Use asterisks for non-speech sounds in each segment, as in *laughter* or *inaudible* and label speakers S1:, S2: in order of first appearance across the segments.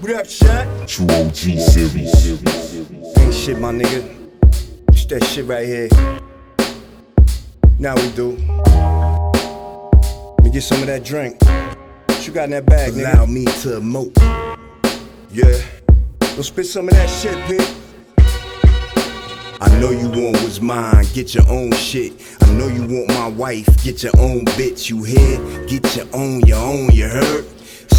S1: What up, shot?
S2: True OG series.
S1: Ain't shit, my nigga. It's that shit right here. Now we do. Let me get some of that drink. What you got in that bag, nigga? Allow me to emote. Yeah. Go spit some of that shit, bitch. I know you want what's mine, get your own shit. I know you want my wife, get your own bitch. You hear? Get your own, your own, you heard?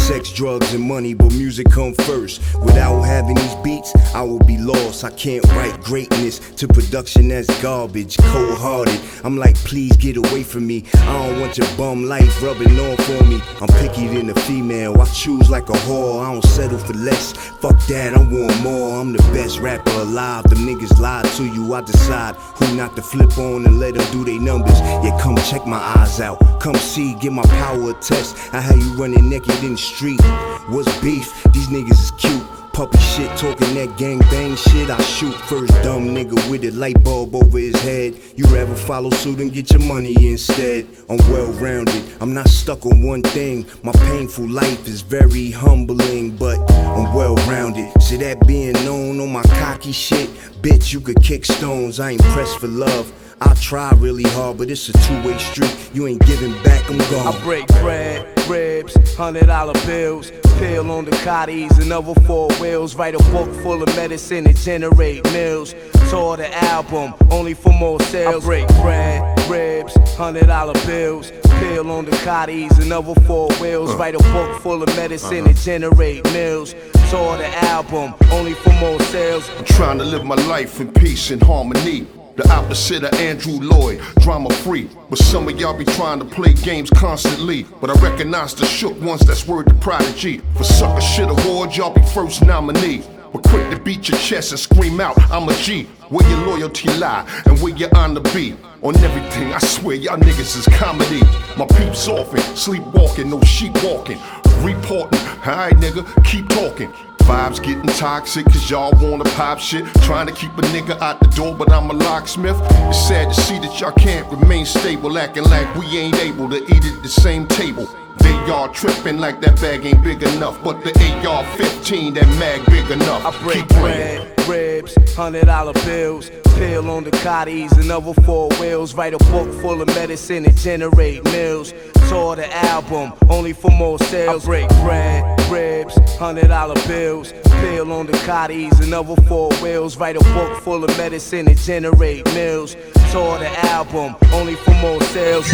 S1: Sex, drugs, and money, but music come first. Without having these beats, I would be lost. I can't write greatness to production that's garbage, cold hearted. I'm like, please get away from me. I don't want your bum life rubbing on for me. I'm picky than a female, I choose like a whore. I don't settle for less. Fuck that, I want more. I'm the best rapper alive. The niggas lie to you, I decide who not to flip on and let them do their numbers. Yeah, come check my eyes out. Come see, get my power test. I had you running naked in the street. What's beef? These niggas is cute. Puppy shit, talking that gang bang shit. I shoot first dumb nigga with a light bulb over his head. You rather follow suit and get your money instead. I'm well rounded, I'm not stuck on one thing. My painful life is very humbling, but I'm well rounded. See that being known on my cocky shit? Bitch, you could kick stones, I ain't pressed for love. I try really hard, but it's a two-way street. You ain't giving back, I'm gone.
S3: I break bread, ribs, hundred dollar bills, pill on the cotties another four wheels. Write a book full of medicine and generate meals. Tour the album, only for more sales. I break bread, ribs, hundred dollar bills, pill on the cotties another four wheels. Write a book full of medicine and uh-huh. generate meals. Tour the album, only for more sales.
S4: I'm trying to live my life in peace and harmony. The opposite of Andrew Lloyd, drama free. But some of y'all be trying to play games constantly. But I recognize the shook ones that's word to prodigy. For sucker shit awards, y'all be first nominee. But quick to beat your chest and scream out, I'm a G. Where your loyalty lie and where your honor be. On everything, I swear y'all niggas is comedy. My peeps often, sleepwalking, no sheep walking. Reporting, alright nigga, keep talking. Vibes getting toxic cause y'all wanna pop shit. Trying to keep a nigga out the door, but I'm a locksmith. It's sad to see that y'all can't remain stable, acting like we ain't able to eat at the same table. They y'all tripping like that bag ain't big enough, but the AR 15, that mag big enough.
S3: I break bread, ribs, hundred dollar bills, pill on the cotties another four wheels. Write a book full of medicine and generate meals. Tour the album, only for more sales. I break bread, ribs, hundred dollar bills, pill on the cotties another four wheels. Write a book full of medicine and generate meals. Tour the album, only for more sales.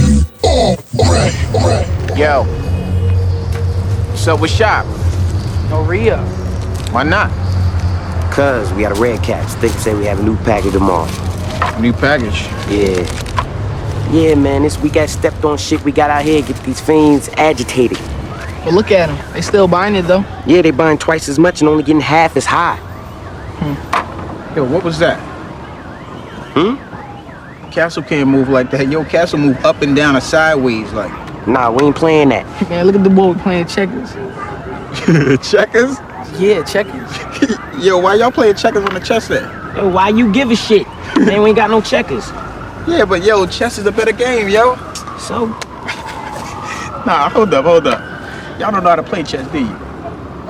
S5: Yo. What's up with Shop?
S6: No re-up.
S5: Why not?
S7: Cuz we got a red caps. They say we have a new package tomorrow.
S5: New package.
S7: Yeah. Yeah, man, this we got stepped on shit we got out here. Get these fiends agitated.
S6: But look at them. They still buying it though.
S7: Yeah, they buying twice as much and only getting half as high. Hmm.
S5: Yo, what was that?
S7: Hmm?
S5: Castle can't move like that. Yo, Castle move up and down or sideways like.
S7: Nah, we ain't playing that.
S6: Man, look at the boy playing checkers. *laughs*
S5: checkers?
S6: Yeah, checkers. *laughs*
S5: Yo, why y'all playing checkers on the chess set?
S7: Yo, why you give a shit? *laughs* Man, we ain't got no checkers.
S5: Yeah, but yo, chess is a better game, yo.
S7: So, *laughs*
S5: Nah, hold up, hold up. Y'all don't know how to play chess, do you?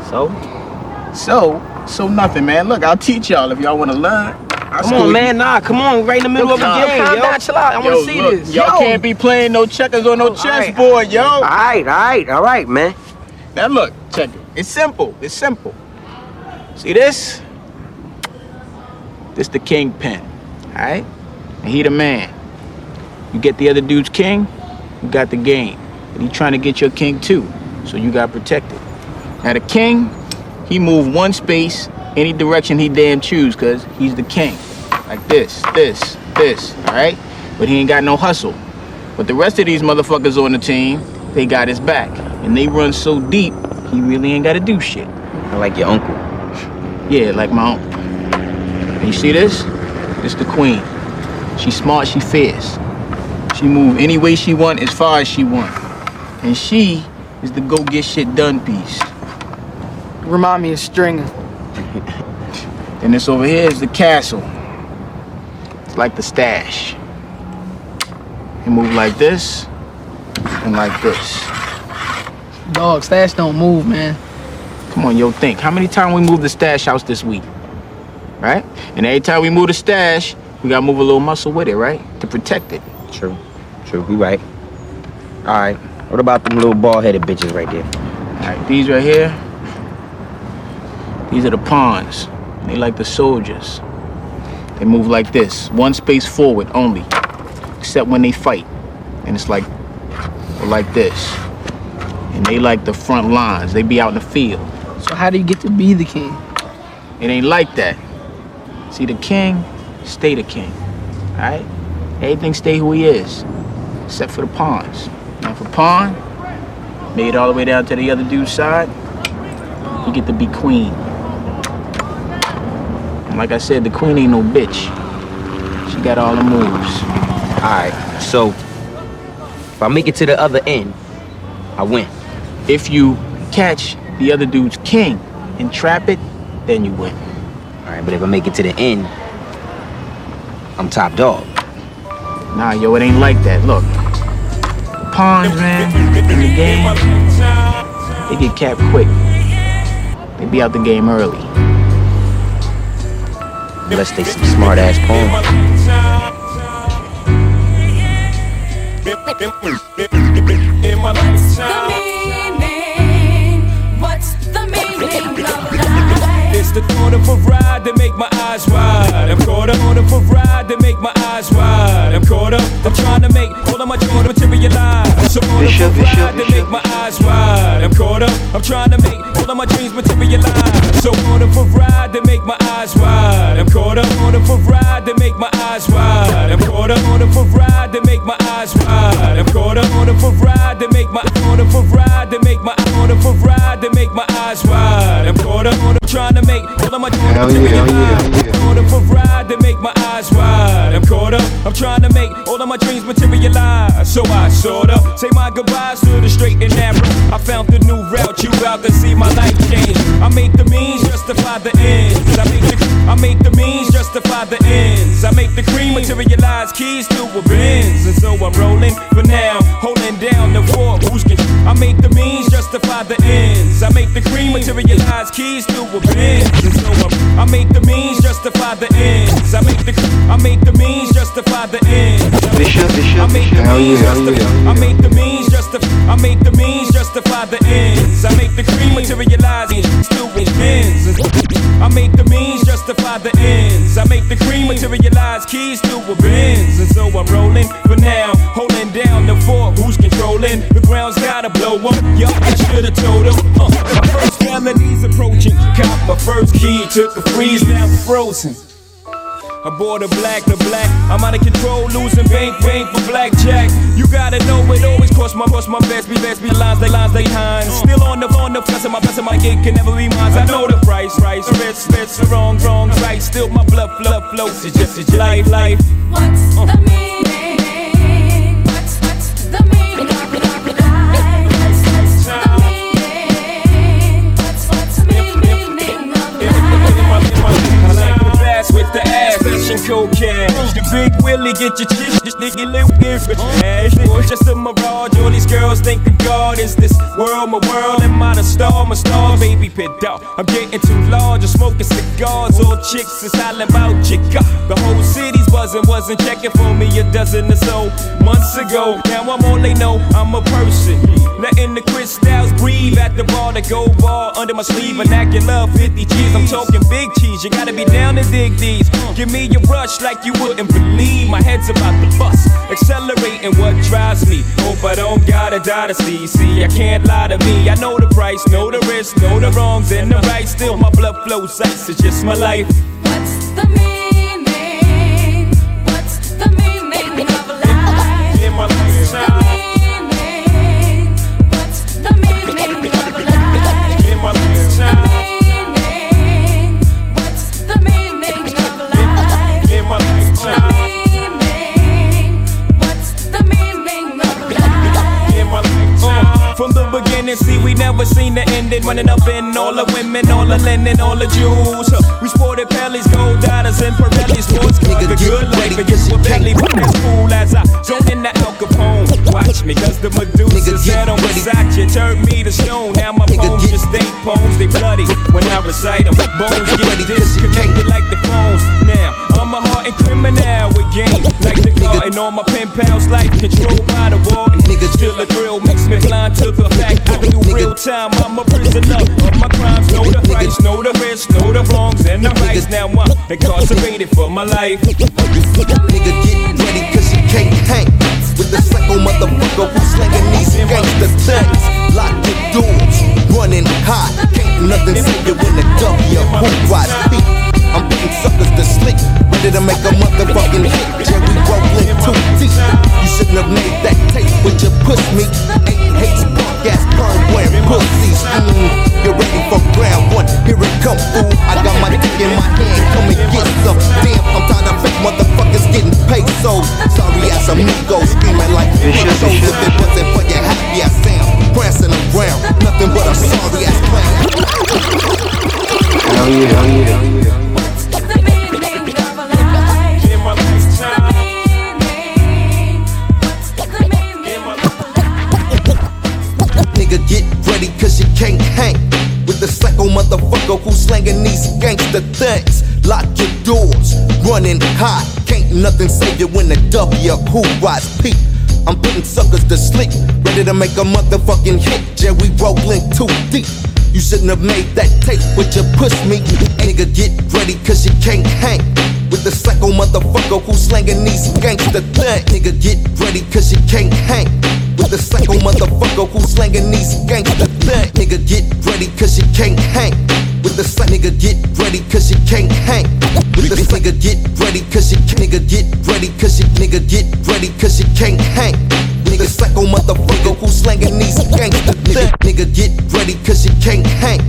S7: so?
S5: So, so nothing, man. Look, I'll teach y'all if y'all want to learn. I'll
S7: Come
S5: school
S7: on,
S5: you.
S7: man. Nah, come on. Right in the middle of a
S5: Calm
S7: game,
S6: Calm
S7: yo.
S6: down, chill out. I
S5: Yo,
S6: want to see
S5: look,
S6: this.
S5: Y'all
S6: Yo.
S5: can't be playing no checkers on no
S6: Oh,
S5: chessboard, yo.
S7: All right, all right, all right, man.
S5: Now look, check it. It's simple. It's simple. See this? This the kingpin. Alright? And he the man. You get the other dude's king, you got the game. And he trying to get your king too. So you got protected. Now the king, he move one space any direction he damn choose, cause he's the king. Like this, this, this, alright? But he ain't got no hustle. But the rest of these motherfuckers on the team, they got his back. And they run so deep, he really ain't gotta do shit.
S7: I like your uncle.
S5: Yeah, like my own. And you see this? This the queen. She smart, she fierce. She move any way she want, as far as she want. And she is the go get shit done piece.
S6: Remind me of Stringer. *laughs*
S5: and this over here is the castle. It's like the stash. You move like this and like this.
S6: Dog, Stash don't move, man.
S5: Come on, yo, think. How many times we moved the stash house this week? Right? And every time we move the stash, we gotta move a little muscle with it, right? To protect it.
S7: True. True. We right. All right. What about them little bald-headed bitches right there?
S5: All right, these right here, these are the pawns. They like the soldiers. They move like this, one space forward only, except when they fight. And it's like, like this. And they like the front lines. They be out in the field.
S8: So how do you get to be the king?
S5: It ain't like that. See, the king, stay the king. All right? Everything stay who he is, except for the pawns. Now, for pawn, made it all the way down to the other dude's side, you get to be queen. And like I said, the queen ain't no bitch. She got all the moves.
S7: All right. So if I make it to the other end, I win.
S5: If you catch the other dude's king and trap it, then you win.
S7: All right. But if I make it to the end, I'm top dog.
S5: Nah, yo, it ain't like that. Look, the pawns, man, in the game, they get capped quick. They be out the game early.
S7: Unless they some smart ass pawns.
S9: It's the thought of a ride that make my eyes wide. I'm caught up on a ride that make my eyes wide. I'm caught up. I'm trying to make all of my joy materialize. So on a ride that make my eyes wide. I'm caught up. I'm trying to make all of my dreams materialize. So on a ride that make my eyes wide. I'm caught up on a ride that make my eyes wide. I'm caught up on a ride that make my eyes wide. I'm caught up on a ride that make my on a ride that make my on a ride that make my eyes wide. I'm caught up on trying to make all of my dreams
S5: Hell yeah, hell yeah.
S9: On a ride that make my eyes wide. I'm caught up. I'm trying to make all of my dreams materialize. So I sort of say my goodbyes to the straight and narrow. I found the new route. You out to see my life change. I make the means justify the ends. I make the I make the means justify the ends. I make the cream materialize keys to a Benz. And so I'm rolling for now, holding down the fort. I make the means justify the ends. I make the cream materialize keys to a. And so I'm, I make the means justify the ends. I make the I make the means justify the ends.
S5: Bishop, Bishop,
S9: I make the means justify. I make the means justify. I make the means justify the ends. I make the cream materialize still ends. I make the means justify the ends. I make the cream materialize keys to a should've told them. Uh, my first felony's approaching. Cop my first key, took a freeze, now I'm frozen. I bought a black to black. I'm out of control, losing bank, bank for blackjack. You gotta know it always cost my cost my best, be best, be lines, they lines, they hines. Still on the on the plus of my best of my gate can never be mine. I know the price, price, risk, risk, wrong, wrong, right. Still my blood, blood flows. It's just it's life, life.
S10: What's the meaning?
S9: Cocaine. The big Willie get your chick, this nigga live different. Ass, it's just a mirage. All these girls think the God is this world, my world. Am I the star, my star, baby pit dog? I'm getting too large, I'm smoking cigars. All chicks is hollering about chica. The whole city's buzzing, wasn't checking for me a dozen or so months ago. Now I'm all they know, I'm a person. Letting the crystals breathe at the bar, the gold bar under my sleeve. Vernacular 50 G's, I'm talking big cheese. You gotta be down to dig these. Give me your rush like you wouldn't believe. My head's about to bust, accelerating what drives me. Hope I don't gotta die to see. See, I can't lie to me. I know the price, know the risk, know the wrongs and the right. Still, my blood flows ice, it's just my life.
S10: What's
S9: ending. Running up in all the women, all the linen, all the jewels. We sported Pellies, gold dollars, and Pirelli sports. Nigga, the good life, and just what belly as cool as I zone in the Al Capone. Watch me, cause the Medusa's head on Versace turned me to stone. Now my poems just stay poems, they bloody when I recite them. Bones get disconnected like the phones. Now, I'm a hardened criminal with game. Like the garden all my pen pals, life controlled by the wall. Niggas feel the thrill, makes me blind to the fact I do real time. I'm a prisoner of my crimes. Know the rights, know the risks, know the wrongs and the rights. Now I'm incarcerated for my life.
S11: Nigga, get ready, cause you can't hang with the psycho motherfucker who's slinging these gangster things. Lock your doors, running hot. Can't nothing save you when the W who ride beat. I'm putting suckers to sleep, ready to make a motherfucking hit. Jerry rolling too deep. You shouldn't have made that tape with your puss meat. Eight hates punk ass perm wearing pussies. Mm, you're ready for round one. Here it come, fool. I got my dick in my hand. Come and get some. Damn, I'm tired of fake motherfuckers getting pesos. Sorry ass amigos screaming like. If it wasn't for your happy ass sound, prancing around, nothing but a sorry ass clown.
S7: Hell yeah, hell yeah.
S10: The meaning of a life.
S9: In my lifetime.
S10: Meaning. What's the meaning of a life?
S11: Nigga, get ready, cause you can't hang with the psycho motherfucker who's slanging these gangster things. Lock your doors, running hot. Can't nothing save you when the W who rise peak. I'm putting suckers to sleep, ready to make a motherfucking hit. Jerry rolling too deep. You shouldn't have made that tape with your push me. Nigga, get ready, cause you can't hang with the psycho motherfucker who's slanging these gangster things. Nigga, get ready, cause you can't hang with the psycho motherfucker who's slanging these gangster things. Nigga, get ready, cause you can't hang with the psy- nigga, get ready, cause you can't hang with the nigga, get ready, cause you can't hang. nigga, get ready, cause you nigga, get ready, cause you can't hang. Nigga, psycho motherfucker who slanging these gangsta things. Nigga, get ready, cause you can't hang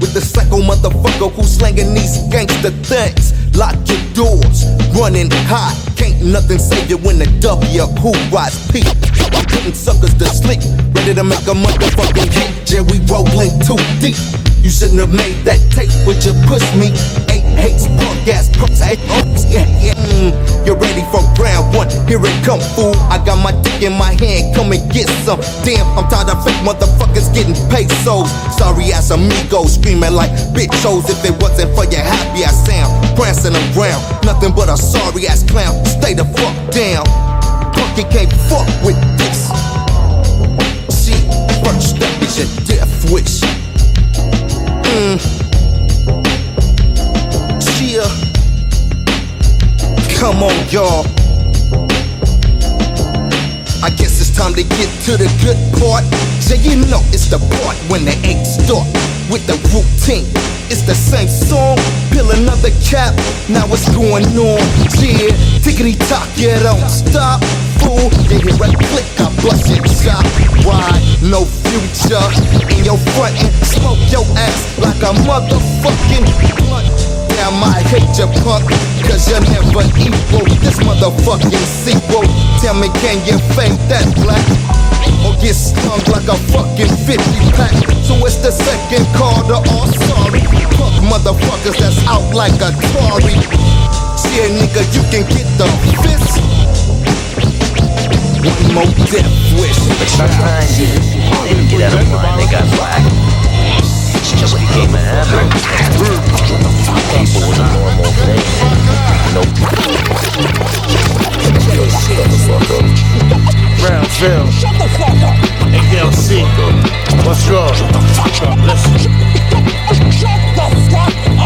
S11: with the psycho motherfucker who slanging these gangsta things. Lock your doors, running hot. Can't nothing save you when the W who rise peak. Putting suckers to sleep, ready to make a motherfucking hit. Jerry rolling too deep. You shouldn't have made that tape with your push me. Eight hates, punk ass punks. Hey, oh, yeah, yeah. Mm, you're ready for round one. Here it come, fool. I got my dick in my hand. Come and get some. Damn, I'm tired of fake motherfuckers getting pesos. Sorry ass amigos screaming like bitchos. If it wasn't for your happy ass sound, prancing around. Nothing but a sorry ass clown. Stay the fuck down. Punk, you can't fuck with this. See, first step is your death wish. Come on, y'all. I guess it's time to get to the good part. So you know it's the part when the eight start with the routine. It's the same song, peel another cap. Now what's going on? Yeah, tickety tock, yeah, don't stop. Fool, you hear a click, I bust your top. Why? No future in your front and smoke your ass like a motherfucking blunt. Damn, I hate your punk, cause you're never equal. This motherfucking sequel. Tell me, can you fake that black? Or get stung like a fucking 50 pack? So it's the second call to all sorry. Punk motherfuckers that's out like a Tory. Yeah, nigga, you can get the fist. One more death wish.
S12: Sometimes you didn't get out of line, they got black. It just became a habit. People was a normal thing. No.
S13: Brownsville. ALC. What's wrong? Drop the fuck up. Listen. Shut the fuck up.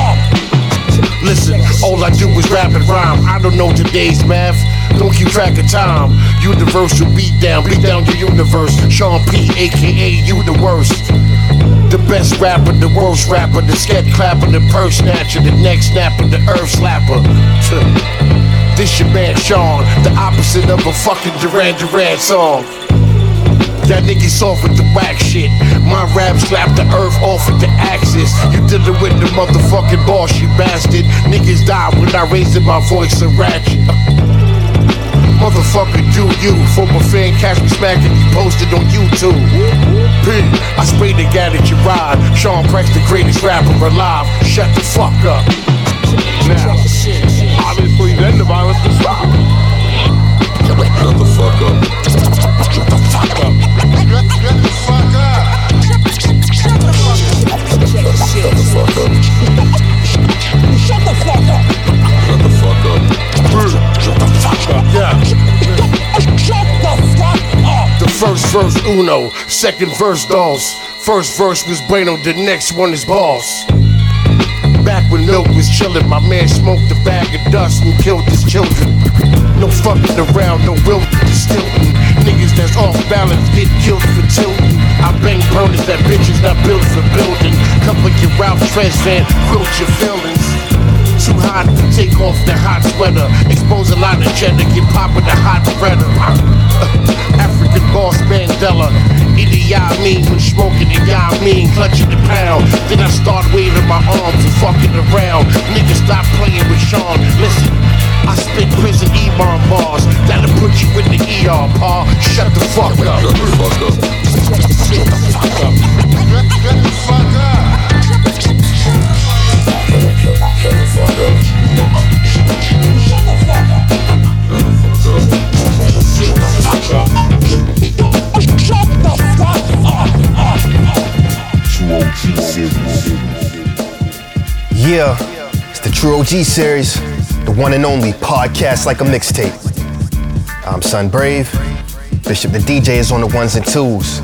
S13: Listen, all I do is rap and rhyme. I don't know today's math. Don't keep track of time. Universal beat down, beat down your universe. Sean P, aka you the worst. The best rapper, the worst rapper, the scat clapper, the purse snatcher, the neck snapper, the earth slapper. This your man Sean, the opposite of a fucking Duran Duran song. That nigga soft with the whack shit. My rap slap the earth off with the axis. You dealing with the motherfucking boss, you bastard. Niggas die when I raising my voice and ratchet. Motherfucker, do you. For my fan, catch me smacking, you posted on YouTube. P, I spray the guy that you ride. Sean Price, the greatest rapper alive. Shut the fuck up. Now, obviously, then the violence can stop. Shut the fuck up. First verse Uno, second verse Dolls. First verse was Bueno, the next one is Boss. Back when Milk was chillin', my man smoked a bag of dust and killed his children. No fucking around, no will, still Niggas that's off balance get killed for tilting. I bang burners that bitches not built for building. Couple your Ralph Tresvant, quilt your feelings. Too hot to take off the hot sweater. Expose a lot of cheddar, get pop with the hot spreader. *laughs* African boss Mandela. Y'all mean when smoking and y'all mean clutching the pound. Then I start waving my arms and fucking around. Niggas stop playing with Sean. Listen. I spit prison Iman bars that'll put you in the ER, pa. Shut the fuck up. Shut the fuck up. Shut the fuck up. Shut the fuck up.
S2: Shut the fuck up. Shut the fuck up. Shut the fuck up. Shut the fuck up. True OG series.
S14: Yeah, it's the True OG series, the one and only podcast like a mixtape. I'm Son Brave. Bishop the DJ is on the ones and twos.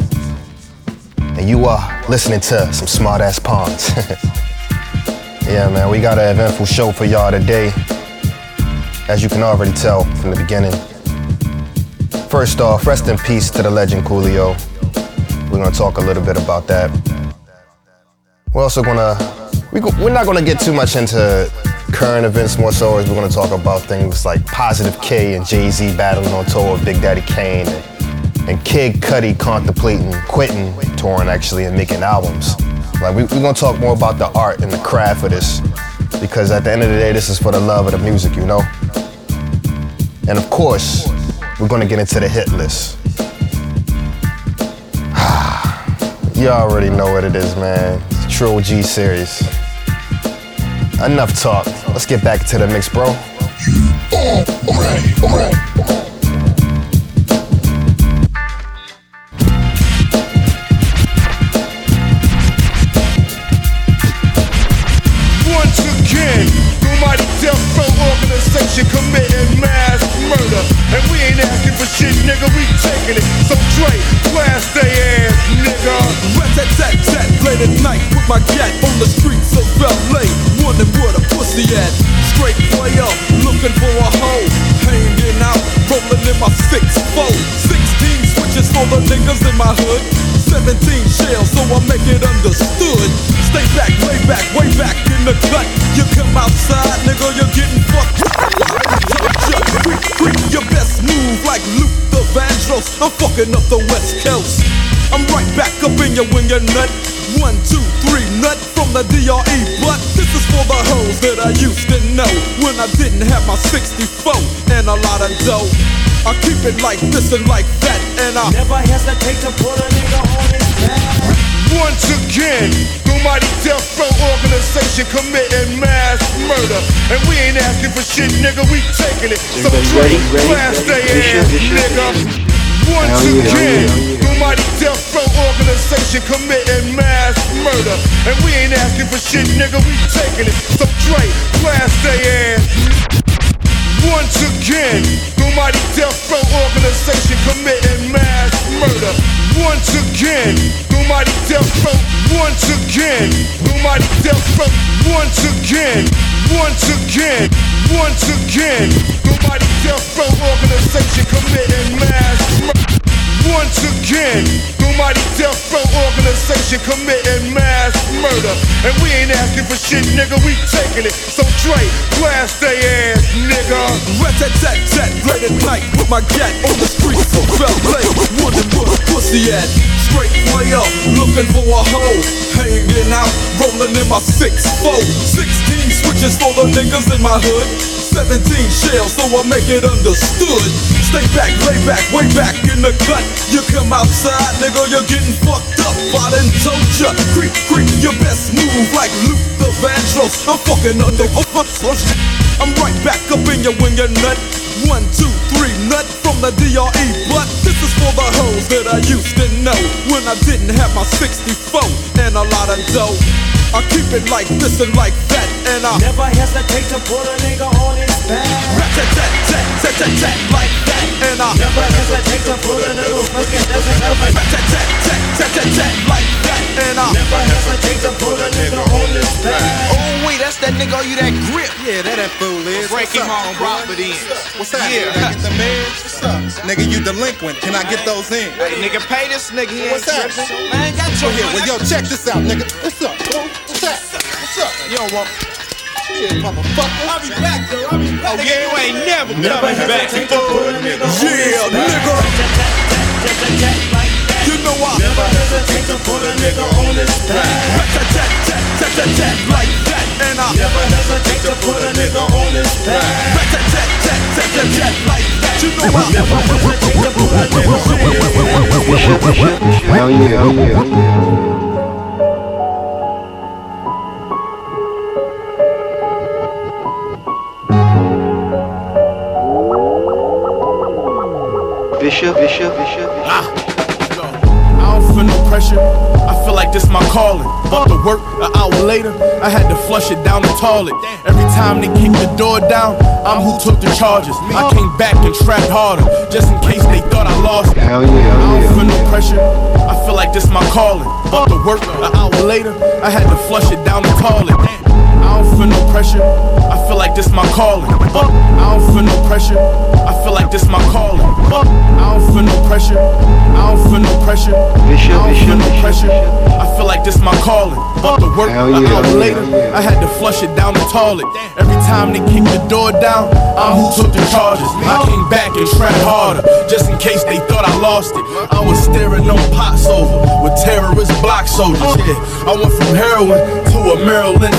S14: And you are listening to some smart ass pawns. *laughs* yeah, man, we got an eventful show for y'all today. As you can already tell from the beginning. First off, rest in peace to the legend Coolio. We're gonna talk a little bit about that. We're also gonna we we're not gonna get too much into current events more so as we're gonna talk about things like Positive K and Jay-Z battling on tour with Big Daddy Kane and, and Kid Cudi contemplating quitting touring actually and making albums. Like we, we're gonna talk more about the art and the craft of this because at the end of the day this is for the love of the music, you know? And of course, we're gonna get into the hit list. *sighs* you already know what it is, man. It's True OG series. Enough talk. Let's get back to the mix, bro.
S15: Vandross. I'm up the West Coast. I'm right back up in your when you're nut. One, two, three, nut from the DRE. But this is for the hoes that I used to know when I didn't have my 64 and a lot of dough. I keep it like this and like that, and I never hesitate to put a nigga on his back.
S16: Once again, the mighty death row organization committing mass murder. And we ain't asking for shit, nigga, we taking it. So Dre,
S17: ready, ready,
S16: blast
S17: ready?
S16: they
S17: Bishop,
S16: ass,
S17: Bishop,
S16: nigga. Once again, the mighty death row organization committing mass murder. And we ain't asking for shit, nigga, we taking it. So Dre, blast they ass. Once again, the mighty death row organization committing mass murder. Once again, the mighty death row. Once again, the mighty death row. Once again, once again, once again, the mighty death row organization committing mass murder. Once again, the mighty death row organization committing mass murder. And we ain't asking for shit, nigga, we taking it. So Dre, blast they ass, nigga.
S15: Rat tat tat tat, late at night with my cat on the streets of LA. Wondering where pussy at. Straight way up, looking for a hoe. Hanging out, rolling in my six four. Sixteen switches for the niggas in my hood. Seventeen shells, so I make it understood. Stay back, lay back, way back in the cut. You come outside, nigga, you're getting fucked up. I done told ya, creep, creep, your best move like Luther Vandross. I'm fucking the I'm right back up in your when you're nut. One, two, three, nut from the DRE. But this is for the hoes that I used to know when I didn't have my 64 and a lot of dough.
S18: I keep it like this and like that, and I
S19: never hesitate to put a nigga on his back.
S18: Tat tat tat tat tat tat like that, and I
S19: Never hesitate to put a nigga fucking doesn't
S18: rat tat tat tat tat tat tat like that, and I
S19: Never hesitate to put a nigga on his back.
S20: Oh wait, that's that nigga. You that grip?
S21: Yeah, that that fool is.
S20: Break him on property.
S21: What's up?
S20: Yeah.
S21: Can I get the? What's up? Nigga, you delinquent. Can I get those in?
S20: Hey, nigga, pay this nigga.
S21: What's up?
S20: Man, got
S21: Go
S20: your
S21: here. Well, yo, check this out, nigga. What's up. What's up? What's up?
S20: You don't want.
S21: Yeah, motherfucker. I'll be back, though. I'll be back.
S20: Oh, yeah, you ain't never
S19: Never
S20: coming back.
S19: hesitate to put a nigga on his
S18: yeah,
S19: back.
S18: nigga. You know I
S19: Never hesitate to put a nigga on his back.
S18: rat tat tat tat tat tat tat like that, and I
S19: Never hesitate to put a nigga on his back.
S18: rat tat tat tat tat tat tat like that. You know I
S19: Never hesitate to put a nigga on his back.
S16: Hell yeah, hell yeah.
S22: Bishop, Bishop, Bishop.
S15: I don't feel no pressure. I feel like this my calling. About to work an hour later, I had to flush it down the toilet. Every time they kick the door down, I'm who took the charges. I came back and trapped harder, just in case they thought I lost it.
S16: Hell yeah,
S15: I don't feel no pressure. I feel like this my calling. About to work an hour later, I had to flush it down the toilet. I don't feel no pressure. I feel like this my calling. But I don't feel no pressure. I feel like this my calling. I don't feel no pressure. I don't feel no pressure.
S22: Bishop,
S15: I don't feel
S22: Bishop,
S15: no
S22: Bishop,
S15: pressure. I feel like this my calling. But the work
S16: Hell
S15: an
S16: yeah,
S15: hour
S16: hell
S15: later,
S16: yeah.
S15: I had to flush it down the toilet. Every time they kick the door down, I'm who took the charges. I came back and trapped harder, just in case they thought I lost it. I was staring on pots over with terrorist block soldiers. Yeah, I went from heroin a Maryland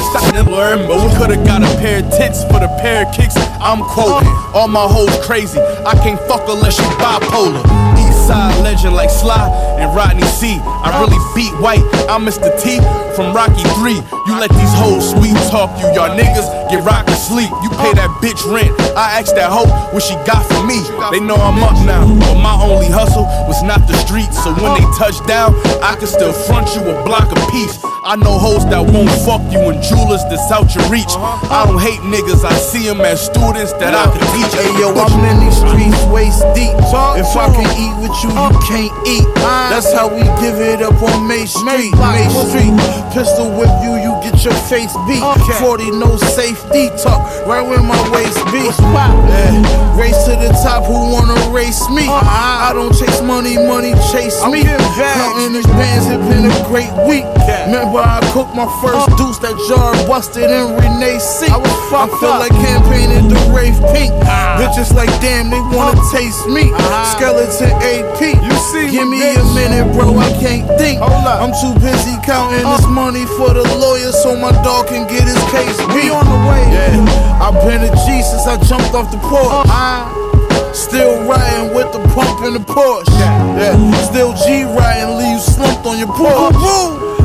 S15: learn, but we could've got a pair of tits for the pair of kicks. I'm quoting, all my hoes crazy. I can't fuck unless she bipolar. East side legend like Sly and Rodney C. I really beat white. I'm Mr. T from Rocky 3. You let these hoes sweet talk you. Y'all niggas get rocked to sleep. You pay that bitch rent. I asked that hoe what she got for me. They know I'm up now, but my only hustle was not the streets. So when they touch down, I can still front you a block of peace. I know hoes that won't fuck you and jewelers that's out your reach. Uh-huh. I don't hate niggas, I see them as students that I can teach.
S23: Hey yo, I'm in these streets waist deep. If I can eat with you, you uh. can't eat. That's how we give it up on May Street. May Street. Pistol whip you, you your face beat. 40 no safety talk, right where my waist be. Yeah. Race to the top, who wanna race me? I don't chase money, money chase me. Counting these bands, it been a great week. Remember I cooked my first deuce, that jar busted in Renee C. I feel like campaigning the Rave Pink. Bitches like damn, they wanna taste me. Skeleton AP. You see, give me a minute, bro. I can't think. I'm too busy counting this money for the lawyer, so my dog can get his case beat. on the way. Yeah, I've been a G since I jumped off the porch. Uh-huh. Still riding with the pump in the Porsche. Yeah, still G riding, leave you slumped on your porch.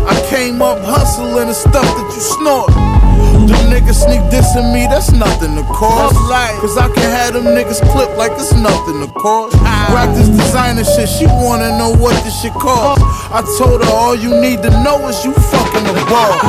S23: I came up hustling the stuff that you snort. Them niggas sneak dissing me, that's nothing to cause. Cause I can have them niggas clip like it's nothing to cause. Rock this designer shit, she wanna know what this shit costs. I told her all you need to know is you fucking the boss.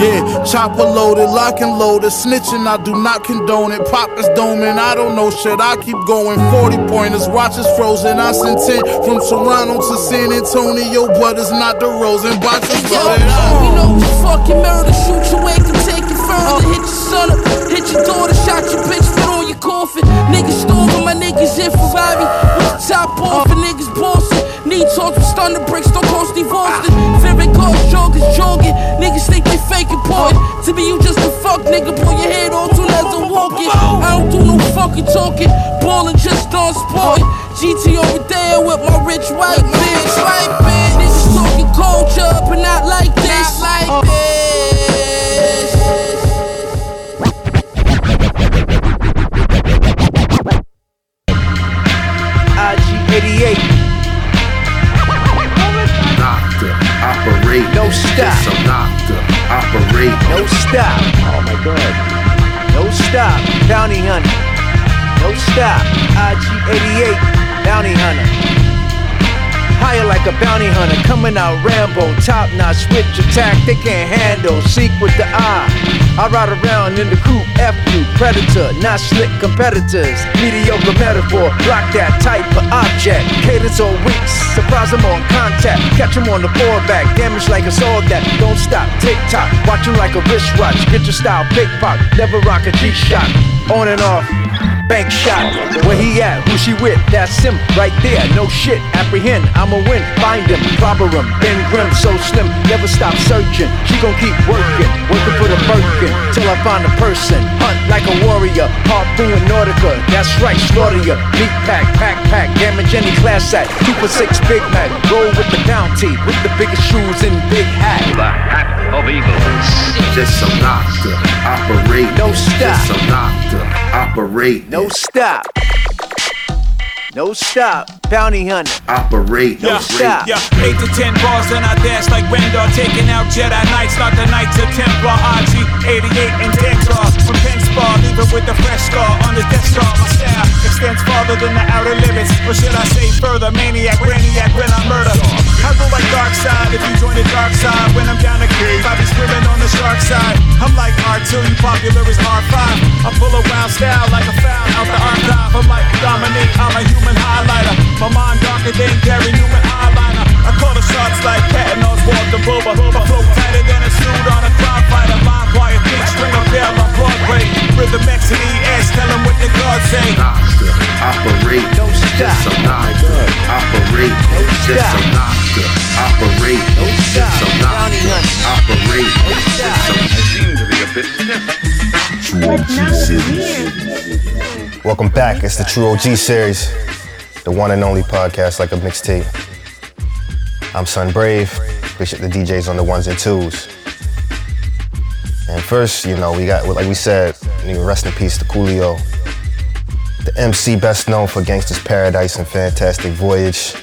S23: Yeah, chopper loaded, lock and loaded, snitching, I do not condone it. Pop is doming, I don't know shit, I keep going. 40 pointers, watches frozen. I sent 10 from Toronto to San Antonio, but it's not the Rosen. Boxes
S8: Yo,
S23: loaded.
S8: we know uh. you fucking murder, shoot your way, can take it further. Uh. Hit your son up, hit your daughter, shot your bitch, spit on your coffin. Niggas storming, my niggas in Ferrari. With the top off, uh. and niggas bossing. Need talks with bricks, don't joggers, jogging. Niggas think they fake important. To me, you just a fuck nigga, pull your head. I don't do no fucking talking, ballin' just on sporting. GT over there with my rich white bitch. White bitch. Niggas talking culture, but not like this. Not like this.
S24: Stop. Oh my god. No stop. Bounty hunter. No stop. IG 88. Bounty hunter. Higher like a bounty hunter, coming out Rambo. Top notch, switch attack, they can't handle. Seek with the eye. I ride around in the coupe, F you, predator, not slick competitors. Mediocre metaphor, block that type of object. Cadence or weeks, surprise them on contact. Catch them on the board back, damage like a sword that don't stop. Tick tock, watch them like a wristwatch. Get your style, big pop, never rock a G shot. On and off. Bank shot, where he at? Who she with? That's him right there. No shit, apprehend. I'ma win. Find him, clobber him. Ben Grimm, so slim, never stop searching. She gon' keep working, working for the Birkin till I find a person. Hunt like a warrior, harpoon Nautica. That's right, slaughter ya. Meat pack, pack, pack, damage any class act. Two for six, Big Mac. Roll with the bounty, with the biggest shoes and big hat.
S11: The hat of evil. Just a doctor, operate.
S24: No stop.
S11: Just a doctor, operate.
S24: No stop. No stop. Bounty hunter.
S11: Operate.
S24: No stop.
S25: Yeah, eight to ten bars, then I dash like Rendar, taking out Jedi Knights, not the Knights of Templar. IG 88 and Dengar from Penn Spa, leaving with a fresh scar on the Death Star. My style extends farther than the outer limits, or should I say further? Maniac, brainiac when I murder. I go like dark side if you join the dark side. When I'm down the cave, I be swimming on the shark side. I'm like R2, you popular as R5. I pull a wild style like a foul out the archive. I'm like Dominique, I'm a human highlighter. My mind darker than Gary Numan eyeliner. I call the shots like Patton Oswalt the Booba. I flow tighter than a suit on a crime fighter. Line quiet, big string of bell on Broadway. Rhythm X and ES, tell them what the gods say.
S11: Doctor, operate. No stop. Just a doctor, operate. No Just a doctor, operate. No Just a doctor, operate. Just a
S2: I seem to be a bit stiff.
S14: True OG series. Welcome back. It's the True OG series, the one and only podcast like a mixtape. I'm Son Brave. appreciate the DJs on the ones and twos. And first, you know, we got, like we said, rest in peace to Coolio, the MC best known for Gangsta's Paradise and Fantastic Voyage,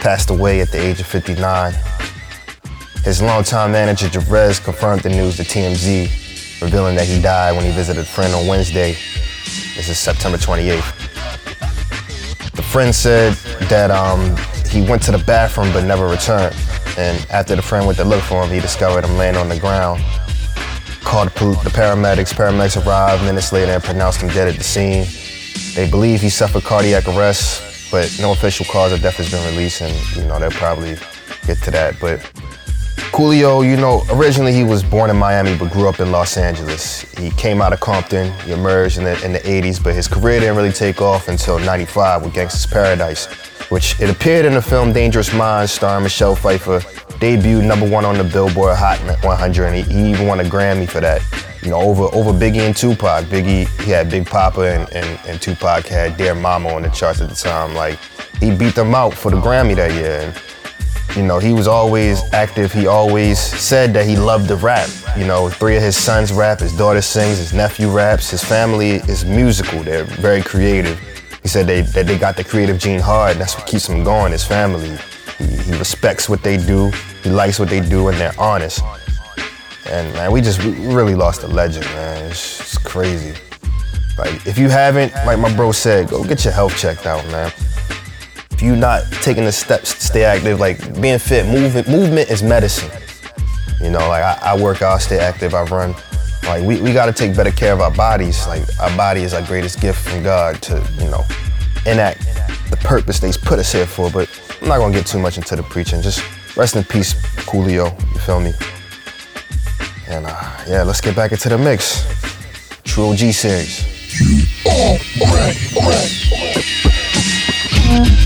S14: passed away at the age of 59. His longtime manager Jarez confirmed the news to TMZ, revealing that he died when he visited a friend on Wednesday. This is September 28th. Friend said that um, he went to the bathroom but never returned. And after the friend went to look for him, he discovered him laying on the ground. Called the paramedics. Paramedics arrived minutes later and pronounced him dead at the scene. They believe he suffered cardiac arrest, but no official cause of death has been released, and you know they'll probably get to that. But Coolio, you know, originally he was born in Miami but grew up in Los Angeles. He came out of Compton, he emerged in the, in the 80s, but his career didn't really take off until 95 with Gangsta's Paradise, which it appeared in the film Dangerous Minds starring Michelle Pfeiffer, debuted number one on the Billboard Hot 100, and he, he even won a Grammy for that. You know, over over Biggie and Tupac. Biggie, he had Big Poppa, and, and, and Tupac had Dear Mama on the charts at the time. Like, he beat them out for the Grammy that year. And, you know, he was always active. He always said that he loved to rap. You know, three of his sons rap, his daughter sings, his nephew raps. His family is musical. They're very creative. He said they, that they got the creative gene hard. That's what keeps him going, his family. He, he respects what they do. He likes what they do, and they're honest. And man, we just really lost a legend, man. It's, it's crazy. Like, if you haven't, like my bro said, go get your health checked out, man you're not taking the steps to stay active, like being fit, movement, movement is medicine. You know, like I, I work out, stay active, I run. Like we, we gotta take better care of our bodies. Like our body is our greatest gift from God to, you know, enact the purpose He's put us here for. But I'm not gonna get too much into the preaching. Just rest in peace, Coolio. You feel me? And uh, yeah, let's get back into the mix. True G series.
S26: You.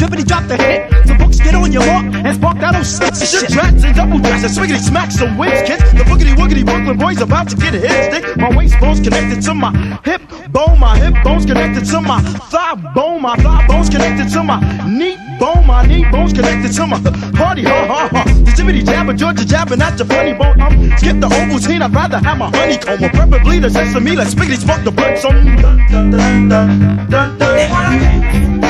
S27: Drippity drop the hit. The books get on your walk and spark that old six
S28: Shit
S27: shit.
S28: tracks and double tracks and swiggity smacks some wins, kids. The boogity woogity Brooklyn boys about to get a hit stick. My waist bone's connected to my hip bone, my hip bone's connected to my thigh bone, my thigh bone's connected to my knee bone, my knee bone's connected to my party, ha ha ha. The jibbity jabber, Georgia jabbing at your funny bone. Um, skip the Ovaltine, I'd rather have my honeycomb, or preferably the sesame. Let's spiggity spark the blood some. Dun, dun, dun, dun, dun, dun.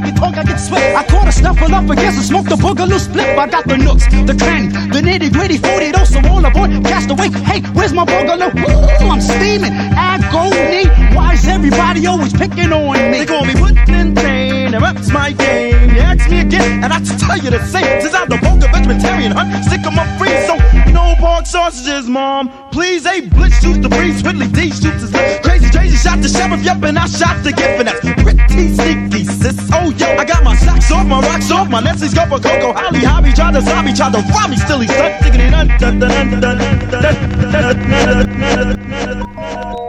S27: tonk, I get sweat. I caught a snuffle up against and smoked the boogaloo split. I got the nooks, the cranny, the nitty gritty, 40 those, so all aboard, cast away. Hey, where's my boogaloo? Ooh, I'm steaming, agony. Why is everybody always picking on me?
S28: They call me Woodland Pain, that's my game. You ask me again, and I just tell you the same. Since I'm the vulgar vegetarian hunt, stick 'em up free, so no pork sausages, mom. Please, hey, Blitz shoots the breeze, Whitley D shoots his lip. Crazy, crazy, shot the sheriff, yup, and I shot the gift, and that's pretty sneaky, sis. Oh, yo, I got my socks off, my rocks off, my Nestle's cup of cocoa, Holly, hobby, tried to zombie, tried to rob me, he's stuck, digging it, dun, dun, dun, dun, dun, dun, dun, dun, dun, dun, dun.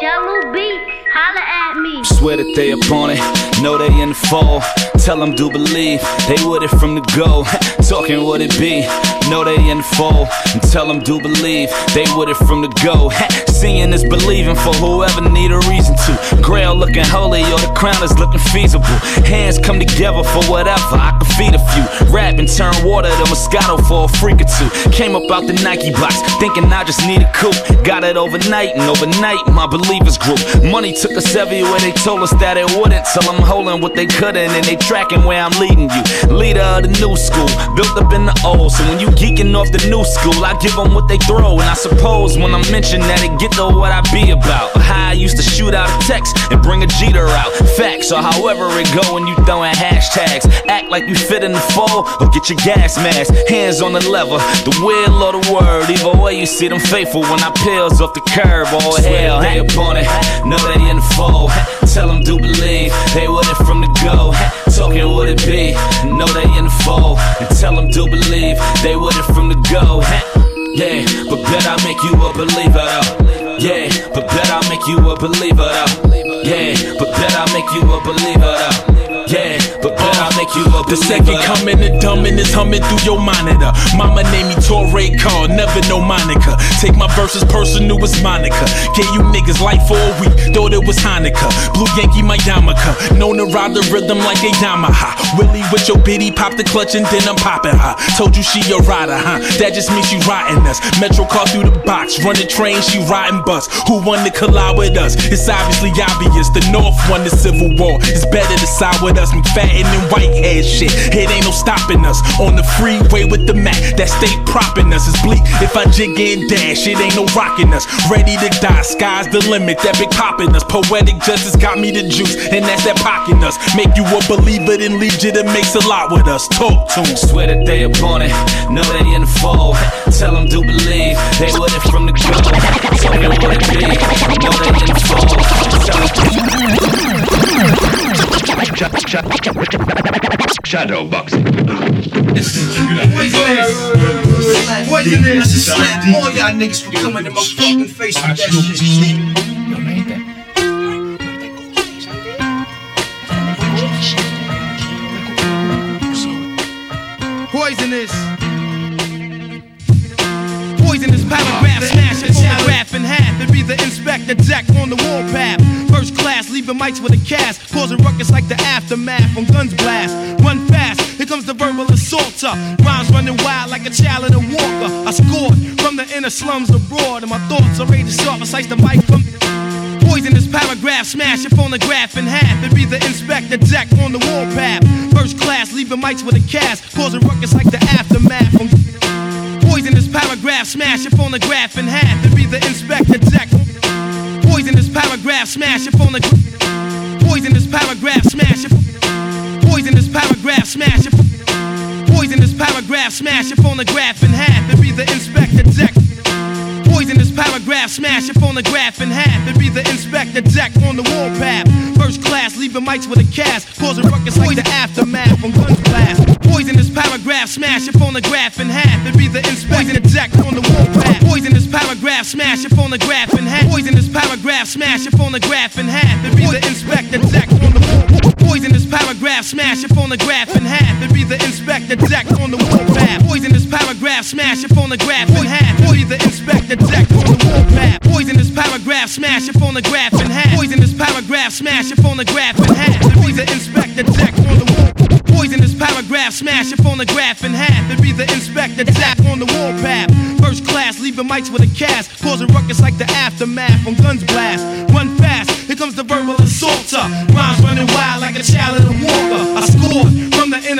S29: Jamu Beats. Holla at me.
S30: Swear that they upon it, know they in the fall. Tell them do believe, they with it from the go. *laughs* Talking what it be, know they in the fall. And tell them do believe, they with it from the go. *laughs* Seeing is believing for whoever need a reason to. Grail looking holy, or the crown is looking feasible. Hands come together for whatever, I can feed a few. Rap and turn water to Moscato for a freak or two. Came up out the Nike box, thinking I just need a coupe. Got it overnight, and overnight, my believers grew. Money us everywhere, they told us that it wouldn't. So I'm holding what they couldn't, and they tracking where I'm leading you. Leader of the new school, built up in the old. So when you geeking off the new school, I give them what they throw. And I suppose when I mention that, it get to what I be about. How I used to shoot out a text and bring a Jeter out. Facts, or however it go when you throwing hashtags. Act like you fit in the fold, or get your gas mask. Hands on the lever, the wheel or the word. Either way, you see them faithful when I peels off the curb. Oh hell, they upon it, know in the fold. Tell them do believe, they with it from the go. Talking what it be, know they in the fold. And tell them do believe, they with it from the go. Yeah, but bet I make you a believer though. Yeah, but bet I make you a believer though. Yeah, but bet I make you a believer though. Yeah, but bet I make you a believer
S31: The second coming, the dumbing is humming through your monitor. Mama named me Torre Carl, never no Monica. Take my verses personal, it's Monica. Gave you niggas life for a week, thought it was Hanukkah. Blue Yankee, my yarmulke. Known to ride the rhythm like a Yamaha. Willie with your bitty, pop the clutch and then I'm popping her. Told you she a rider, huh? That just means she riding us. Metro car through the box, running train, she riding bus. Who won to collide with us? It's obviously obvious. The North won the Civil War. It's better to side with us. McFadden and Whitehead shit. It ain't no stopping us. On the freeway with the Mac, that state propping us. It's bleak if I jig and dash. It ain't no rocking us. Ready to die, sky's the limit. That big popping us. Poetic justice got me the juice, and that's that pocking us. Make you a believer, then lead you makes a lot with us. Talk to 'em.
S30: Swear that they upon it, know they in the fold. Tell them do believe, they with it from the go. Tell me what it be, know they in the fold.
S32: Shadow boxing.
S33: Poisonous, slap all y'all niggas for coming in my fucking face with that shit.
S34: Poisonous. Poisonous paragraph, smash it, paragraph in half. It be the Inspectah Deck on the warpath. First class, leaving mics with a cast, causing ruckus like the aftermath when guns blast. Run fast, here comes the verbal assaulter. Uh, rhymes running wild like a child in a walker. I scored from the inner slums abroad, and my thoughts are to sharp. I slice the mic from. Poisonous paragraph, smash your phonograph in half. It be the Inspectah Deck on the warpath. First class, leaving mics with a cast, causing ruckus like the aftermath from. Poisonous paragraph, smash your phonograph in half. It be the Inspectah Deck. Poisonous paragraph, smash your phonograph. Poisonous paragraph, smash your. Poisonous
S16: paragraph, smash your Poisonous paragraph, smash your phonograph in half and be the Inspectah Deck. Poisonous paragraph, smash your phonograph in half and be the Inspectah Deck on the warpath. First class, leaving mics with a cast, causing ruckus like the aftermath from guns blast. Paragraph, smash your phonograph in half and be the Inspectah Deck on the warpath. Poisonous paragraph, smash your phonograph in half. Poisonous paragraph, smash your phonograph in half and be the Inspectah Deck on the warpath. Poisonous paragraph, smash your phonograph in half and be the Inspectah Deck on the warpath. Poisonous paragraph, smash your phonograph in half and be the Inspectah Deck on the warpath. Poisonous paragraph, smash your phonograph in half. Poisonous paragraph, smash your phonograph in half and be the Inspectah Deck on the warpath. Poisonous paragraph, smash your phonograph in half and be the Inspectah Deck on the wall warpath. First class, leaving mics with a cast, causing ruckus like the aftermath when guns blast. Run fast, here comes the verbal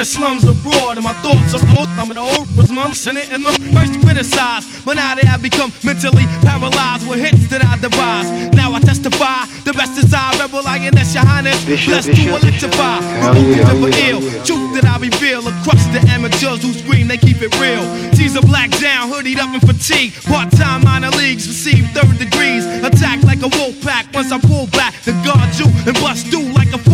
S16: slums abroad, and my thoughts are float. I'm an old was mum, it and the first criticized, but now they have become mentally paralyzed with hits that I devise. Now I testify, the best is I rebel, I and that's your highness.
S35: Bishop,
S16: Let's
S35: Bishop,
S16: do a litify, remove
S35: yeah,
S16: ill. Truth that I reveal across the amateurs who scream, they keep it real. Teaser black down, hoodied up in fatigue. Part time minor leagues receive third degrees. Attack like a wolf pack once I pull back the guard you and bust through like a.